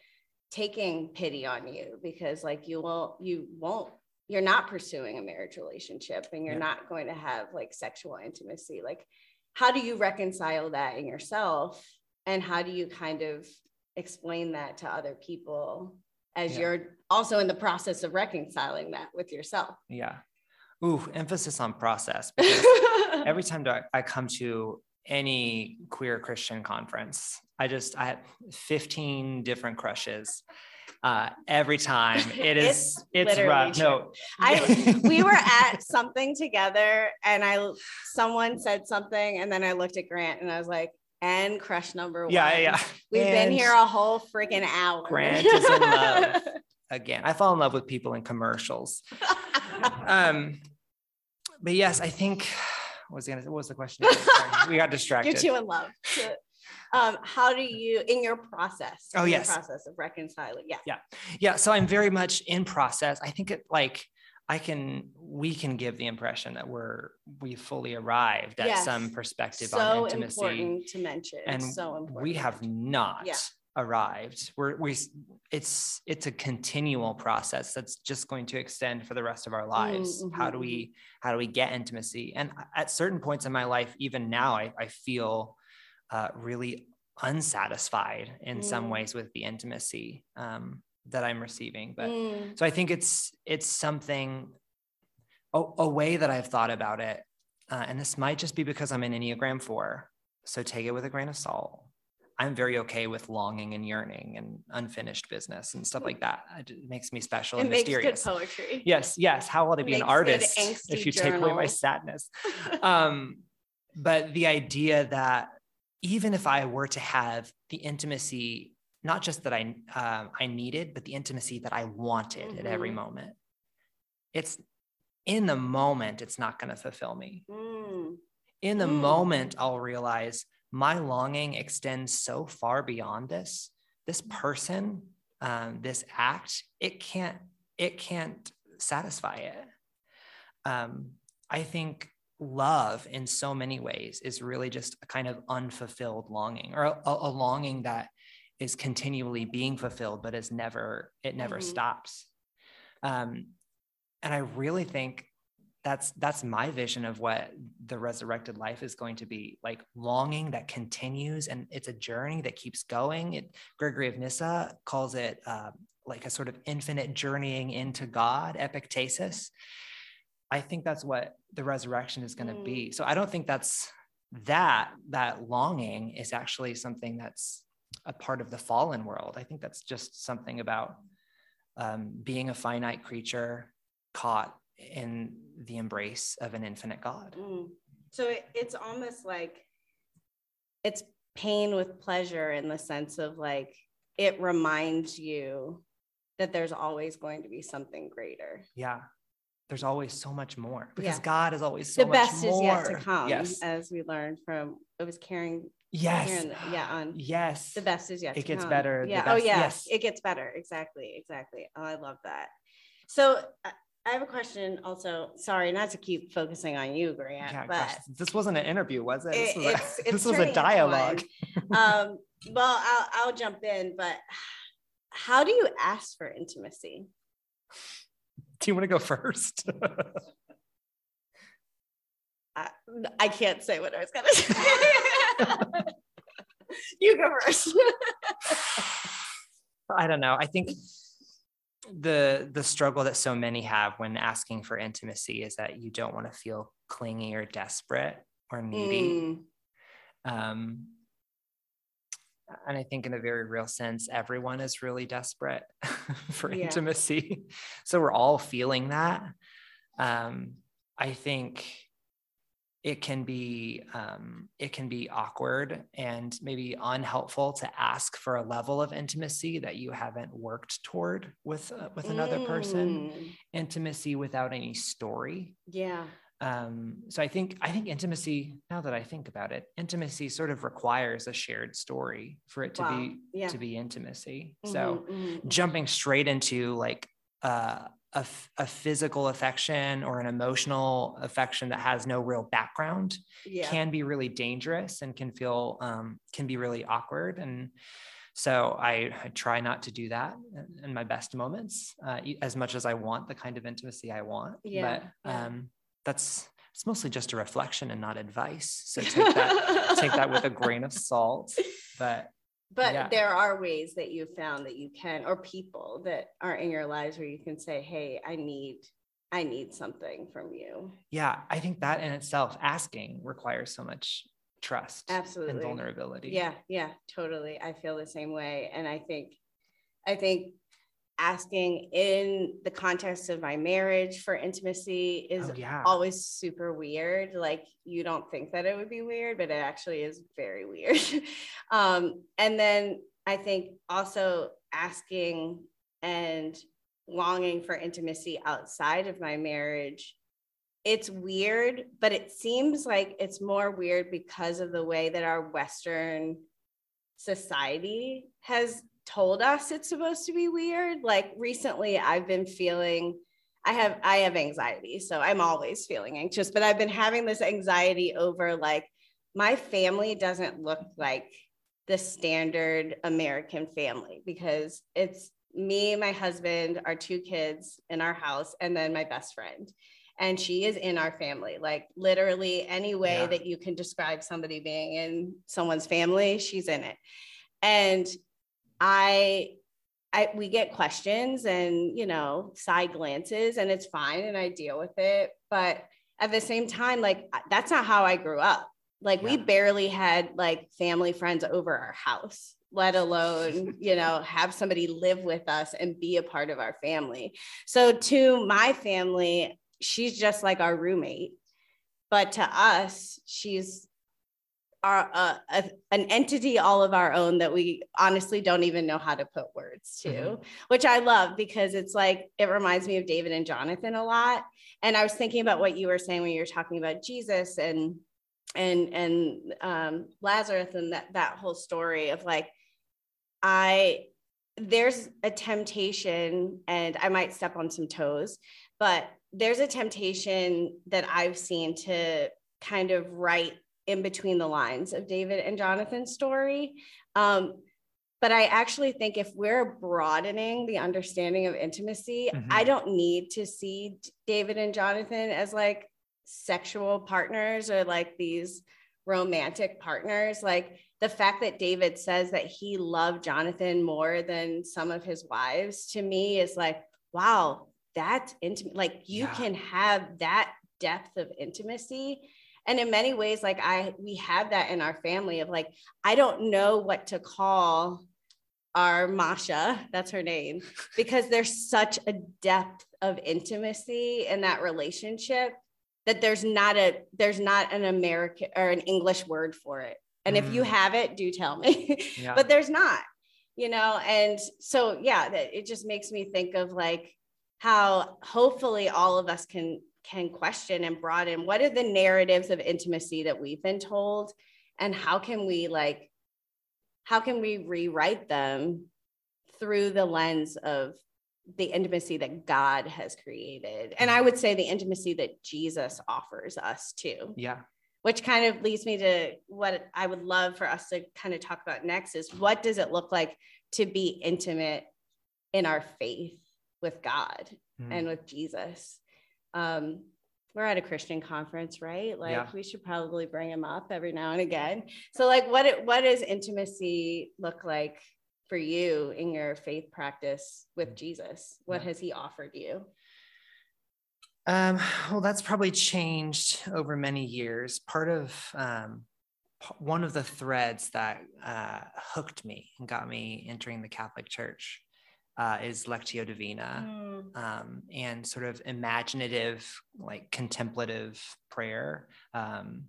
taking pity on you because like you will, you won't, you're not pursuing a marriage relationship and you're Yeah. not going to have like sexual intimacy. Like, how do you reconcile that in yourself? And how do you kind of explain that to other people as Yeah. you're also in the process of reconciling that with yourself? Yeah. Ooh, emphasis on process. Because every time I come to any queer Christian conference, I just I have 15 different crushes. Uh, every time it is It's it's, rough. true. No, I we were at something together and I someone said something and then I looked at Grant and I was like, and crush number one. yeah, yeah. We've been here a whole freaking hour. Grant is in love. again. I fall in love with people in commercials. Um, but yes, I think what was the what was the question? we got distracted. Get too in love. Um, how do you in your process? Oh, in your yes. process of reconciling. Yeah, yeah. yeah so i'm very much in process i think it like i can we can give the impression that we're we fully arrived at Yes. some perspective So on intimacy important to mention. and so important. we have not Yeah. arrived we're we it's it's a continual process that's just going to extend for the rest of our lives how do we how do we get intimacy and at certain points in my life even now i, I feel uh, really unsatisfied in some Mm. ways with the intimacy um, that i'm receiving but Mm, so I think it's it's something a, a way that I've thought about it, uh, and this might just be because I'm an Enneagram four, so take it with a grain of salt. I'm very okay with longing and yearning and unfinished business and stuff like that. It makes me special it and makes mysterious. good poetry. Yes, yes. How will I be an artist if you take away my sadness? um, but the idea that even if I were to have the intimacy, not just that I um, I needed, but the intimacy that I wanted at every Mhm. moment, it's in the moment it's not going to fulfill me. Mm, In the Mm. moment, I'll realize my longing extends so far beyond this. This person, um, this act, it can't it can't satisfy it. Um, I think love in so many ways is really just a kind of unfulfilled longing or a, a longing that is continually being fulfilled but is never it never Mhm. stops. Um, and i really think that's that's my vision of what the resurrected life is going to be like longing that continues and it's a journey that keeps going. It gregory of nyssa calls it uh, like a sort of infinite journeying into god epektasis i think that's what the resurrection is going to be so i don't think that's that that longing is actually something that's a part of the fallen world i think that's just something about um, being a finite creature caught in the embrace of an infinite god mm. So it, it's almost like it's pain with pleasure in the sense of like it reminds you that there's always going to be something greater. yeah there's always so much more because Yeah. god is always so the much best more is yet to come, yes as we learned from it was Karen. Yes Karen yeah, on yes the best is yet It to gets come. better, Yeah. Oh yeah. yes. It gets better. Exactly. Exactly. Oh, I love that. So I- I have a question also. Sorry, not to keep focusing on you, Grant, yeah, but gosh, this wasn't an interview was it, this it- was a, it's, it's this was a dialogue um, well, I'll, I'll jump in, but how do you ask for intimacy? do you want to go first I, I can't say what I was gonna say. you go first. I don't know. I think the the struggle that so many have when asking for intimacy is that you don't want to feel clingy or desperate or needy. Mm, Um, and I think in a very real sense, everyone is really desperate for Yeah. intimacy. So we're all feeling that. Um, I think it can be um, it can be awkward and maybe unhelpful to ask for a level of intimacy that you haven't worked toward with uh, with another person. mm, Intimacy without any story Yeah. um, so i think i think intimacy now that i think about it intimacy sort of requires a shared story for it to Wow. be Yeah. to be intimacy so Mhm, mhm. jumping straight into like uh, a, a, physical affection or an emotional affection that has no real background yeah. can be really dangerous and can feel um, can be really awkward and so I, I, try not to do that in my best moments uh, as much as i want the kind of intimacy i want yeah, but. Um, that's it's mostly just a reflection and not advice so take that take that with a grain of salt but but yeah. there are ways that you found that you can or people that are in your lives where you can say hey i need i need something from you. Yeah i think that in itself asking requires so much trust absolutely. and vulnerability. Yeah yeah totally. I feel the same way and i think i think asking in the context of my marriage for intimacy is oh, yeah. always super weird. Like you don't think that it would be weird, but it actually is very weird. um, and then I think also asking and longing for intimacy outside of my marriage. It's weird, but it seems like it's more weird because of the way that our Western society has told us it's supposed to be weird. Like recently I've been feeling I have I have anxiety, so I'm always feeling anxious, but I've been having this anxiety over like my family doesn't look like the standard American family because it's me, my husband, our two kids in our house, and then my best friend. And she is in our family. Like literally any way yeah. that you can describe somebody being in someone's family, she's in it. And I I, we get questions and you know side glances and it's fine and i deal with it. But at the same time like that's not how i grew up. Like yeah. we barely had like family friends over our house let alone you know have somebody live with us and be a part of our family. So to my family she's just like our roommate. But to us she's are a, a, an entity all of our own that we honestly don't even know how to put words to, mm-hmm. which I love because it's like it reminds me of David and Jonathan a lot. And I was thinking about what you were saying when you were talking about Jesus and and and um, Lazarus and that that whole story of like I there's a temptation and I might step on some toes, but there's a temptation that I've seen to kind of write in between the lines of David and Jonathan's story. Um, but I actually think if we're broadening the understanding of intimacy, mm-hmm. I don't need to see David and Jonathan as like sexual partners or like these romantic partners. Like the fact that David says that he loved Jonathan more than some of his wives to me is like, wow, that's intimate. Like you yeah. can have that depth of intimacy and in many ways like i we have that in our family of like i don't know what to call our masha that's her name because there's such a depth of intimacy in that relationship that there's not a there's not an american or an english word for it and mm. if you mm. have it do tell me yeah. but there's not you know and so yeah it just makes me think of like how hopefully all of us can can question and broaden what are the narratives of intimacy that we've been told and how can we like how can we rewrite them through the lens of the intimacy that God has created. And I would say the intimacy that Jesus offers us too. Yeah. Which kind of leads me to what I would love for us to kind of talk about next is what does it look like to be intimate in our faith with God mm. and with Jesus? Um, we're at a Christian conference, right? Like yeah. we should probably bring him up every now and again. So like what what does intimacy look like for you in your faith practice with mm. Jesus? What yeah. has he offered you? Um, well, that's probably changed over many years. Part of um, one of the threads that uh, hooked me and got me entering the Catholic Church uh, is Lectio Divina mm. um, and sort of imaginative, like contemplative prayer. Um,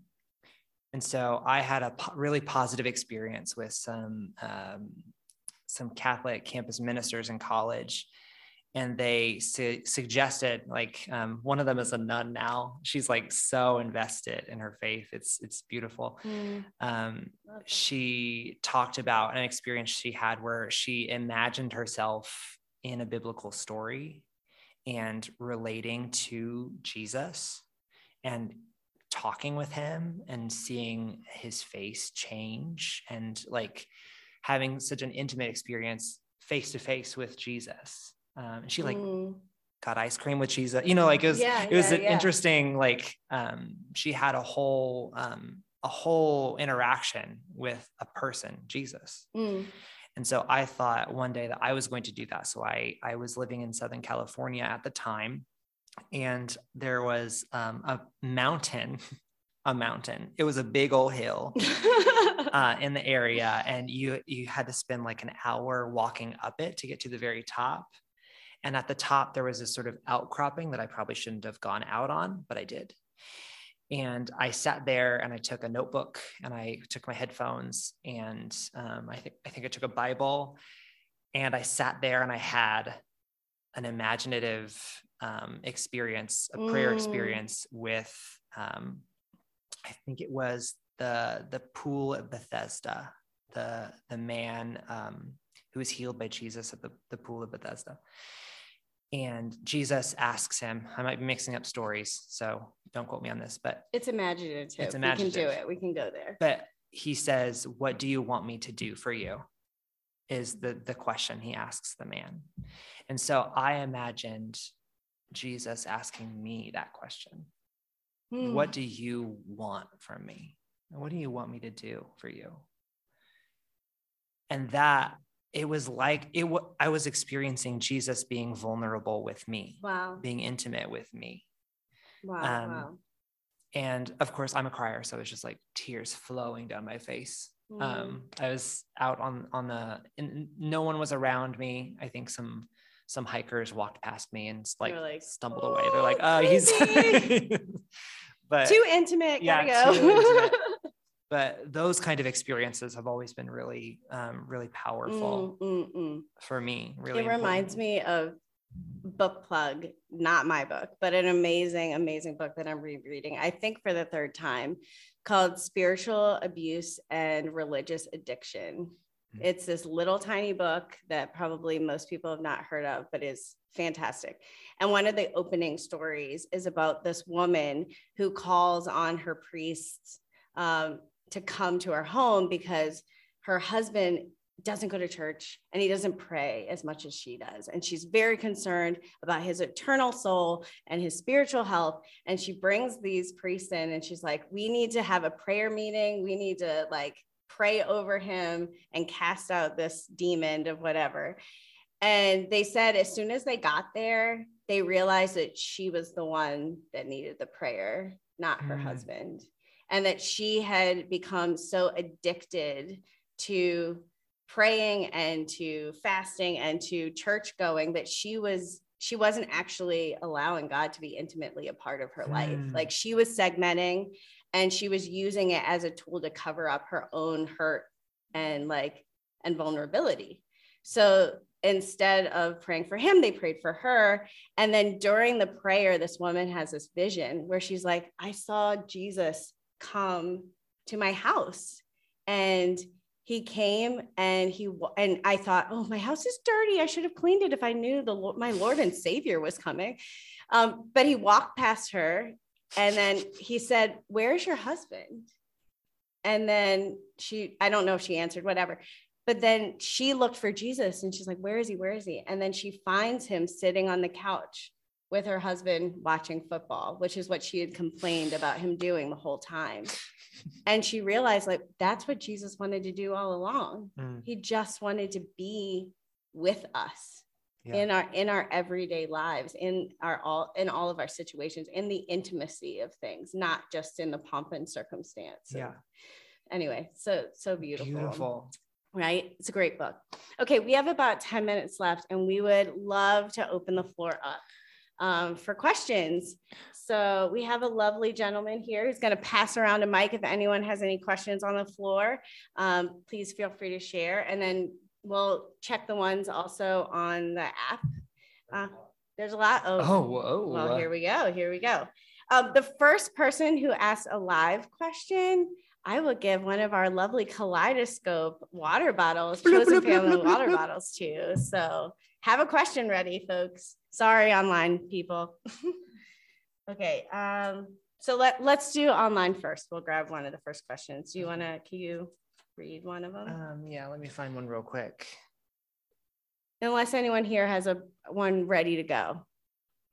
and so I had a po- really positive experience with some um, some Catholic campus ministers in college and they su- suggested like um, one of them is a nun now she's like so invested in her faith it's it's beautiful mm. um, she talked about an experience she had where she imagined herself in a biblical story and relating to Jesus and talking with him and seeing his face change and like having such an intimate experience face to face with Jesus. Um, and she like mm. got ice cream with Jesus, you know, like it was, yeah, it was yeah, an yeah. interesting, like, um, she had a whole, um, a whole interaction with a person, Jesus. Mm. And so I thought one day that I was going to do that. So I, I was living in Southern California at the time, and there was um, a mountain, a mountain. It was a big old hill uh, in the area, and you you had to spend like an hour walking up it to get to the very top. And at the top, there was this sort of outcropping that I probably shouldn't have gone out on, but I did. And I sat there and I took a notebook and I took my headphones and um, I think I think I took a Bible and I sat there and I had an imaginative um, experience, a prayer mm. experience with um, I think it was the the pool at Bethesda, the the man um, who was healed by Jesus at the, the pool of Bethesda. And Jesus asks him, I might be mixing up stories, so don't quote me on this, but it's imaginative. It's imaginative. We can do it. We can go there. But he says, What do you want me to do for you? Is the, the question he asks the man. And so I imagined Jesus asking me that question hmm. What do you want from me? What do you want me to do for you? And that it was like it w- I was experiencing Jesus being vulnerable with me. Wow. Being intimate with me. Wow. Um, wow. And of course, I'm a crier, so it was just like tears flowing down my face. Mm. Um, I was out on on the, and no one was around me. I think some some hikers walked past me and like, like stumbled oh, away. They're like, "Oh, he's." but too intimate. Yeah, go. too intimate but those kind of experiences have always been really um, really powerful mm, mm, mm. for me really it important. reminds me of book plug not my book but an amazing amazing book that i'm rereading i think for the third time called spiritual abuse and religious addiction mm-hmm. it's this little tiny book that probably most people have not heard of but is fantastic and one of the opening stories is about this woman who calls on her priests um, to come to her home because her husband doesn't go to church and he doesn't pray as much as she does. And she's very concerned about his eternal soul and his spiritual health. And she brings these priests in and she's like, we need to have a prayer meeting. We need to like pray over him and cast out this demon of whatever. And they said as soon as they got there, they realized that she was the one that needed the prayer, not her mm. husband and that she had become so addicted to praying and to fasting and to church going that she was she wasn't actually allowing God to be intimately a part of her mm. life. Hmm. Like she was segmenting and she was using it as a tool to cover up her own hurt and like and vulnerability. So instead of praying for him, they prayed for her. And then during the prayer, this woman has this vision where she's like, I saw Jesus come to my house. And he came and he and i thought oh my house is dirty. I should have cleaned it if i knew the my lord and savior was coming. Um, but he walked past her and then he said where's your husband? And then she i don't know if she answered whatever. But then she looked for jesus and she's like where is he? Where is he? And then she finds him sitting on the couch with her husband watching football, which is what she had complained about him doing the whole time. and she realized like that's what Jesus wanted to do all along. Mm. He just wanted to be with us yeah. in our in our everyday lives, in our all in all of our situations, in the intimacy of things, not just in the pomp and circumstance. Yeah. Anyway, so so beautiful. Beautiful right? It's a great book. Okay, we have about 10 minutes left, and we would love to open the floor up um, for questions. So we have a lovely gentleman here who's going to pass around a mic if anyone has any questions on the floor. Um, please feel free to share. And then we'll check the ones also on the app. Uh, there's a lot. Oh, oh whoa. Well, here we go. Here we go. Um, the first person who asks a live question, I will give one of our lovely kaleidoscope water bottles, chosen family water bottles too. So have a question ready, folks. Sorry, online people. okay. Um, so let, let's do online first. We'll grab one of the first questions. Do you want to, can you read one of them? Um, yeah, let me find one real quick. Unless anyone here has a one ready to go.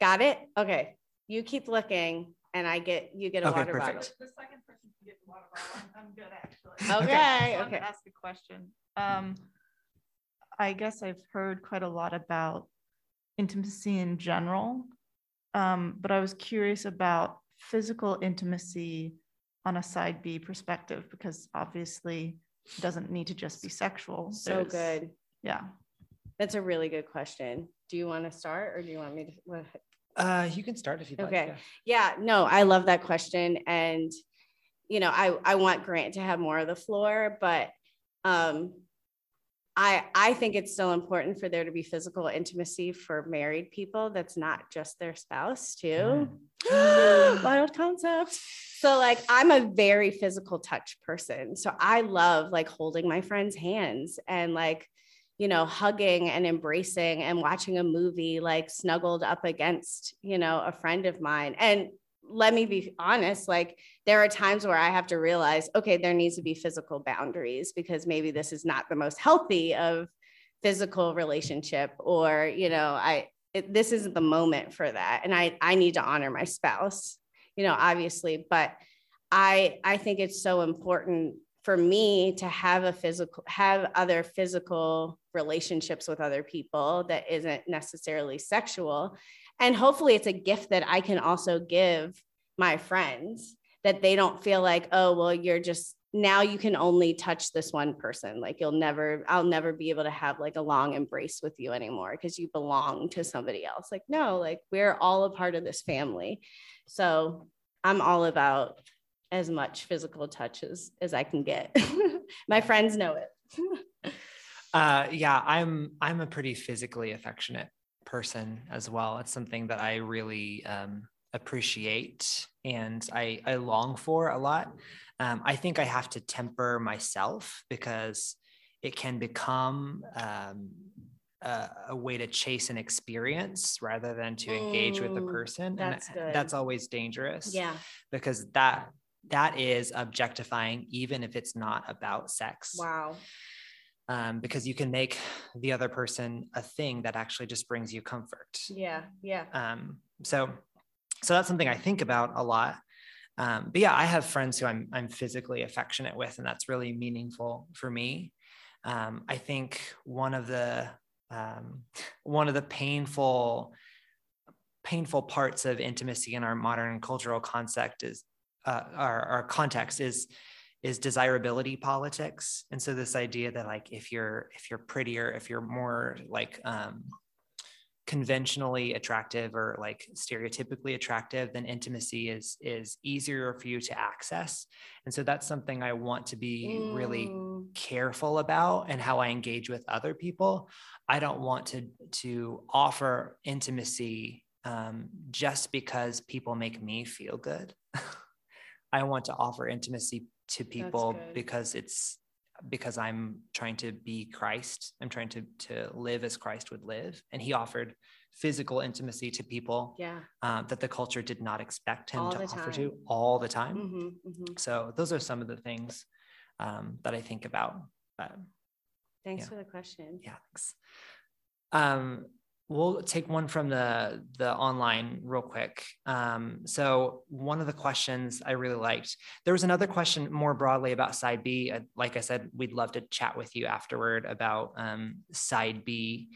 Got it? Okay. You keep looking and I get, you get a Okay, water perfect. bottle. The second person can get the water bottle. I'm, I'm good actually. Okay, I okay. to Ask a question. Um, I guess I've heard quite a lot about intimacy in general. Um, but I was curious about physical intimacy on a side B perspective, because obviously it doesn't need to just be sexual. So There's- good. Yeah. That's a really good question. Do you want to start or do you want me to? Uh, you can start if you'd Okay. like. Yeah, no, I love that question. And, you know, I, I want Grant to have more of the floor, but um, I, I think it's still important for there to be physical intimacy for married people. That's not just their spouse too. Mm. Wild concept. So like I'm a very physical touch person. So I love like holding my friends' hands and like, you know, hugging and embracing and watching a movie like snuggled up against, you know, a friend of mine. And let me be honest, like there are times where I have to realize, okay, there needs to be physical boundaries because maybe this is not the most healthy of physical relationship or, you know, I it, this isn't the moment for that. And I I need to honor my spouse, you know, obviously, but I I think it's so important for me to have a physical have other physical relationships with other people that isn't necessarily sexual and hopefully it's a gift that I can also give my friends that they don't feel like oh well you're just now you can only touch this one person like you'll never I'll never be able to have like a long embrace with you anymore because you belong to somebody else like no like we're all a part of this family so I'm all about as much physical touch as, as I can get. My friends know it. Uh, yeah, I'm I'm a pretty physically affectionate person as well. It's something that I really um, appreciate and I I long for a lot. Um, I think I have to temper myself because it can become um, a, a way to chase an experience rather than to engage with the Mm, person, that's and good. that's always dangerous. Yeah. because that that is objectifying, even if it's not about sex Wow. Um, because you can make the other person a thing that actually just brings you comfort. Yeah. Yeah. Um, so, so that's something I think about a lot. Um, but yeah, I have friends who I'm I'm physically affectionate with, and that's really meaningful for me. Um, I think one of the um, one of the painful painful parts of intimacy in our modern cultural concept is uh, our, our context is is desirability politics and so this idea that like if you're if you're prettier if you're more like um conventionally attractive or like stereotypically attractive then intimacy is is easier for you to access and so that's something i want to be really Mm, careful about and how I engage with other people. I don't want to to offer intimacy um, just because people make me feel good. I want to offer intimacy to people because it's because I'm trying to be Christ. I'm trying to to live as Christ would live, and He offered physical intimacy to people yeah. uh, that the culture did not expect Him All to offer time. to all the time. Mhm, mhm. So those are some of the things um, that I think about. Uh, Thanks Yeah. for the question. yeah, thanks. Um, we'll take one from the the online real quick. Um, so one of the questions I really liked. There was another question more broadly about side B. Like I said, we'd love to chat with you afterward about um, side B.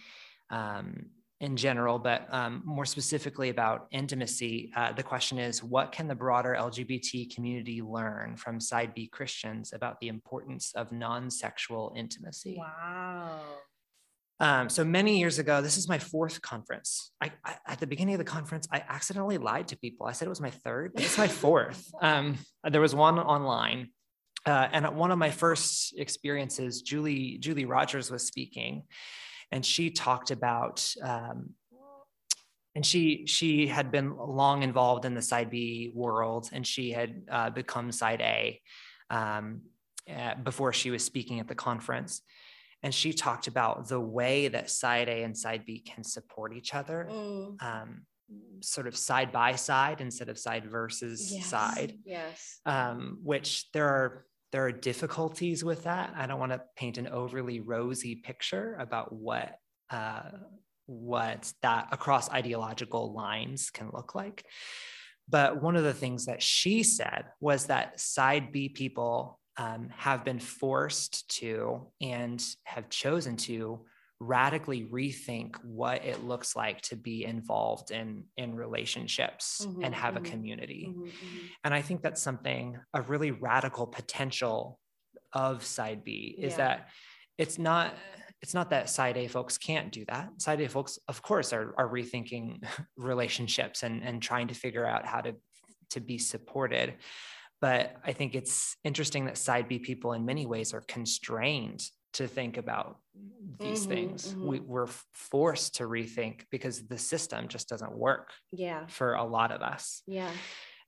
Um, in general, but um, more specifically about intimacy, uh, the question is what can the broader LGBT community learn from side B Christians about the importance of non sexual intimacy? Wow. Um, so many years ago, this is my fourth conference. I, I, at the beginning of the conference, I accidentally lied to people. I said it was my third, but it's my fourth. Um, there was one online. Uh, and at one of my first experiences, Julie Julie Rodgers was speaking, and she talked about um, and she she had been long involved in the side B world, and she had uh, become side A um, uh, before she was speaking at the conference. And she talked about the way that side A and side B can support each other, mm. um, sort of side by side instead of side versus yes. side. Yes. Um, which there are there are difficulties with that. I don't want to paint an overly rosy picture about what uh, what that across ideological lines can look like. But one of the things that she said was that side B people um, have been forced to and have chosen to radically rethink what it looks like to be involved in in relationships mm-hmm, and have mm-hmm, a community. mm-hmm, mm-hmm, and i think that's something a really radical potential of side b is yeah. that it's not it's not that side a folks can't do that. Side a folks of course are, are rethinking relationships and and trying to figure out how to to be supported but I think it's interesting that side B people, in many ways, are constrained to think about these mm-hmm, things. Mm-hmm. We, we're forced to rethink because the system just doesn't work. Yeah. For a lot of us. Yeah.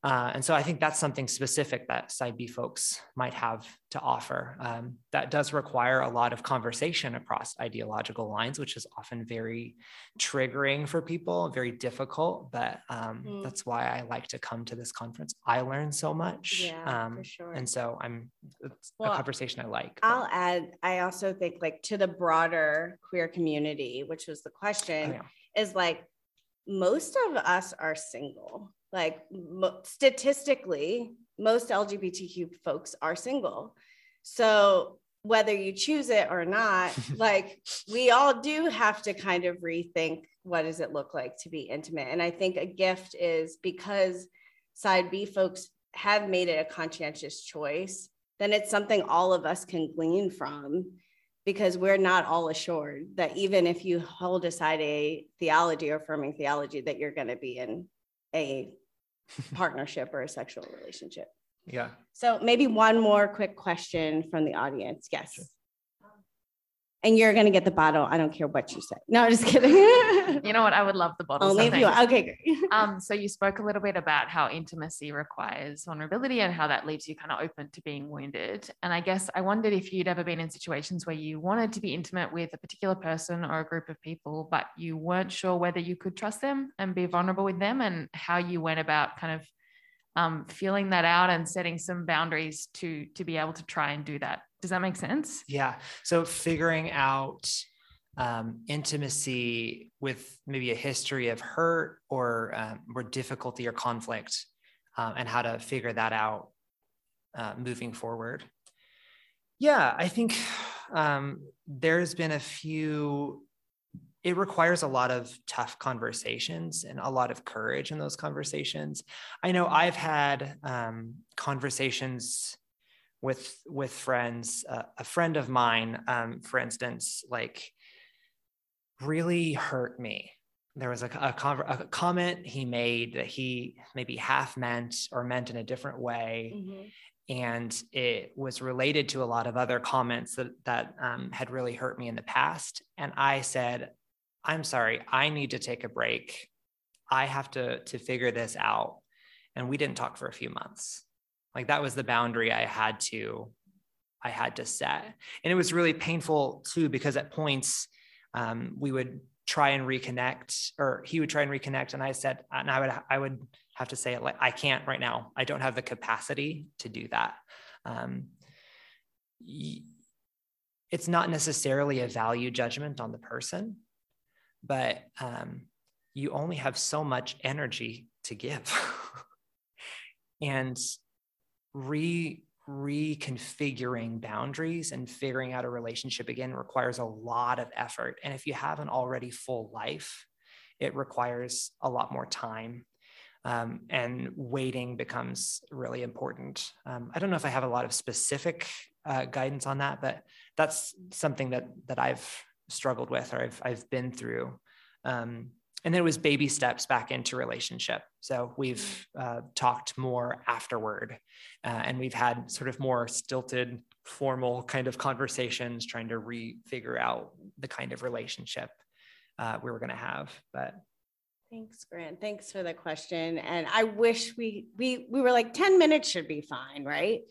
Uh, and so I think that's something specific that side B folks might have to offer. Um, that does require a lot of conversation across ideological lines, which is often very triggering for people, very difficult. But um, mm. that's why I like to come to this conference. I learn so much. Yeah, um, for sure. And so I'm, it's well, a conversation I like. I'll but. add, I also think like to the broader queer community, which was the question, oh, yeah. is like most of us are single like mo- statistically most lgbtq folks are single. So whether you choose it or not like we all do have to kind of rethink what does it look like to be intimate. And i think a gift is because side b folks have made it a conscientious choice then it's something all of us can glean from because we're not all assured that even if you hold aside a theology or affirming theology that you're going to be in a partnership or a sexual relationship. Yeah. So maybe one more quick question from the audience. Yes. Sure and you're gonna get the bottle. I don't care what you say. No, I'm just kidding. you know what? I would love the bottle. Only if you okay, great. um, so you spoke a little bit about how intimacy requires vulnerability and how that leaves you kind of open to being wounded. And I guess I wondered if you'd ever been in situations where you wanted to be intimate with a particular person or a group of people, but you weren't sure whether you could trust them and be vulnerable with them, and how you went about kind of um, feeling that out and setting some boundaries to to be able to try and do that does that make sense? Yeah. So figuring out um, intimacy with maybe a history of hurt or um, or difficulty or conflict, um, and how to figure that out uh, moving forward. Yeah, I think um, there's been a few. It requires a lot of tough conversations and a lot of courage in those conversations. I know I've had um, conversations with with friends uh, a friend of mine um, for instance like really hurt me. There was a, a, a, comment he made that he maybe half meant or meant in a different way. Mm-hmm. and it was related to a lot of other comments that that um, had really hurt me in the past. And i said i'm sorry i need to take a break. I have to to figure this out. And we didn't talk for a few months like that was the boundary I had to I had to set. And it was really painful too, because at points um, we would try and reconnect, or he would try and reconnect. And I said, and I would, I would have to say like, I can't right now. I don't have the capacity to do that. Um, it's not necessarily a value judgment on the person, but um, you only have so much energy to give. and re reconfiguring boundaries and figuring out a relationship again requires a lot of effort. And if you have an already full life it requires a lot more time um, and waiting becomes really important. Um, i don't know if i have a lot of specific uh, guidance on that but that's something that that i've struggled with or i've, I've been through. Um, and then it was baby steps back into relationship. So we've uh, talked more afterward, uh, and we've had sort of more stilted, formal kind of conversations, trying to re-figure out the kind of relationship uh, we were going to have. But thanks, Grant. Thanks for the question. And I wish we we we were like ten minutes should be fine, right?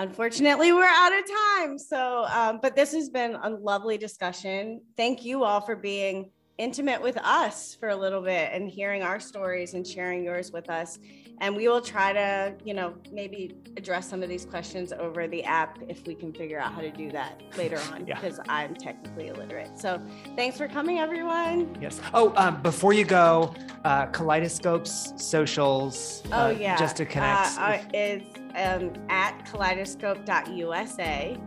unfortunately, we're out of time. So, um, but this has been a lovely discussion. Thank you all for being intimate with us for a little bit and hearing our stories and sharing yours with us. And we will try to, you know, maybe address some of these questions over the app if we can figure out how to do that later on Yeah. because I'm technically illiterate. So thanks for coming, everyone. Yes. Oh, um, before you go, uh, Kaleidoscope's socials. Oh, uh, yeah. Just to connect. Uh, uh, is um, at kaleidoscope.usa.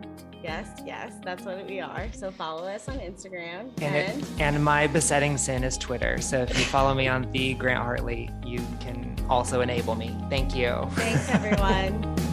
Yes, yes, that's what we are. So follow us on Instagram. and, And, it, and my besetting sin is Twitter. So if you follow me on the Grant Hartley, you can also enable me. Thank you. thanks, everyone.